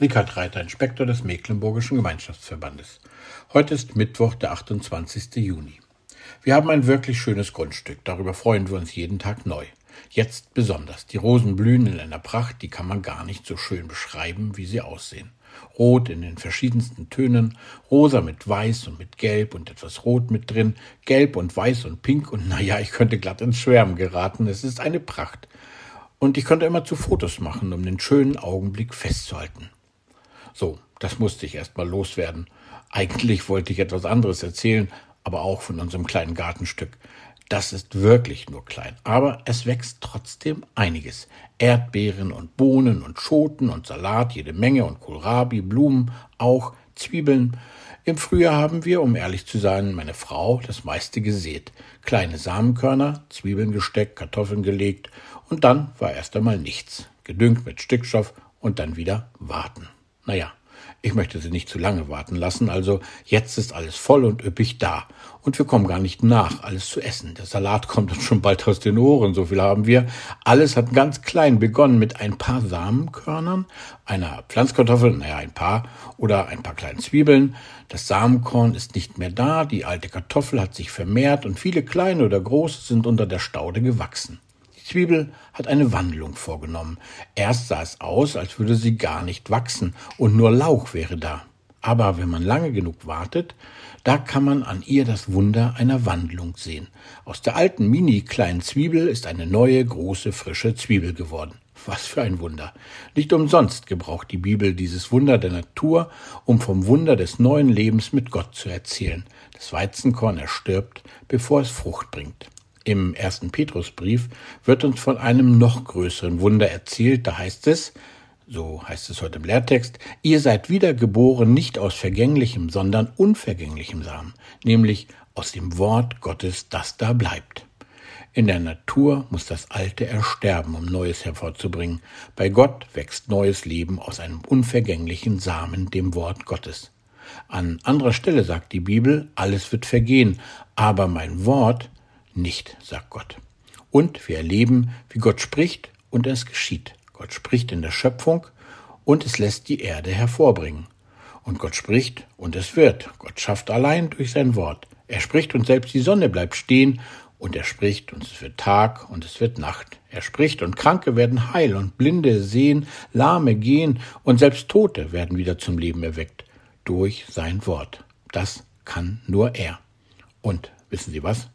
Richard Reiter, Inspektor des Mecklenburgischen Gemeinschaftsverbandes. Heute ist Mittwoch, der 28. Juni. Wir haben ein wirklich schönes Grundstück, darüber freuen wir uns jeden Tag neu. Jetzt besonders. Die Rosen blühen in einer Pracht, die kann man gar nicht so schön beschreiben, wie sie aussehen. Rot in den verschiedensten Tönen, rosa mit weiß und mit gelb und etwas rot mit drin, gelb und weiß und pink und naja, ich könnte glatt ins Schwärmen geraten. Es ist eine Pracht. Und ich konnte immer zu Fotos machen, um den schönen Augenblick festzuhalten. So, das musste ich erst mal loswerden. Eigentlich wollte ich etwas anderes erzählen, aber auch von unserem kleinen Gartenstück. Das ist wirklich nur klein, aber es wächst trotzdem einiges. Erdbeeren und Bohnen und Schoten und Salat, jede Menge und Kohlrabi, Blumen, auch Zwiebeln. Im Frühjahr haben wir, um ehrlich zu sein, meine Frau das meiste gesät. Kleine Samenkörner, Zwiebeln gesteckt, Kartoffeln gelegt und dann war erst einmal nichts. Gedüngt mit Stickstoff und dann wieder warten. Naja, ich möchte sie nicht zu lange warten lassen, also jetzt ist alles voll und üppig da. Und wir kommen gar nicht nach, alles zu essen. Der Salat kommt uns schon bald aus den Ohren, so viel haben wir. Alles hat ganz klein begonnen mit ein paar Samenkörnern, einer Pflanzkartoffel, naja, ein paar, oder ein paar kleinen Zwiebeln. Das Samenkorn ist nicht mehr da, die alte Kartoffel hat sich vermehrt und viele kleine oder große sind unter der Staude gewachsen. Zwiebel hat eine Wandlung vorgenommen. Erst sah es aus, als würde sie gar nicht wachsen und nur Lauch wäre da. Aber wenn man lange genug wartet, da kann man an ihr das Wunder einer Wandlung sehen. Aus der alten mini kleinen Zwiebel ist eine neue, große, frische Zwiebel geworden. Was für ein Wunder. Nicht umsonst gebraucht die Bibel dieses Wunder der Natur, um vom Wunder des neuen Lebens mit Gott zu erzählen. Das Weizenkorn erstirbt, bevor es Frucht bringt. Im ersten Petrusbrief wird uns von einem noch größeren Wunder erzählt. Da heißt es, so heißt es heute im Lehrtext, ihr seid wiedergeboren nicht aus vergänglichem, sondern unvergänglichem Samen, nämlich aus dem Wort Gottes, das da bleibt. In der Natur muss das Alte ersterben, um Neues hervorzubringen. Bei Gott wächst neues Leben aus einem unvergänglichen Samen, dem Wort Gottes. An anderer Stelle sagt die Bibel, alles wird vergehen, aber mein Wort nicht, sagt Gott. Und wir erleben, wie Gott spricht und es geschieht. Gott spricht in der Schöpfung und es lässt die Erde hervorbringen. Und Gott spricht und es wird. Gott schafft allein durch sein Wort. Er spricht und selbst die Sonne bleibt stehen und er spricht und es wird Tag und es wird Nacht. Er spricht und Kranke werden heil und Blinde sehen, Lahme gehen und selbst Tote werden wieder zum Leben erweckt durch sein Wort. Das kann nur er. Und wissen Sie was?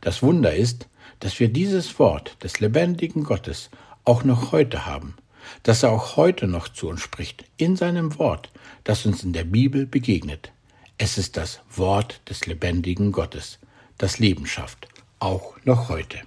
Das Wunder ist, dass wir dieses Wort des lebendigen Gottes auch noch heute haben, dass er auch heute noch zu uns spricht, in seinem Wort, das uns in der Bibel begegnet. Es ist das Wort des lebendigen Gottes, das Leben schafft, auch noch heute.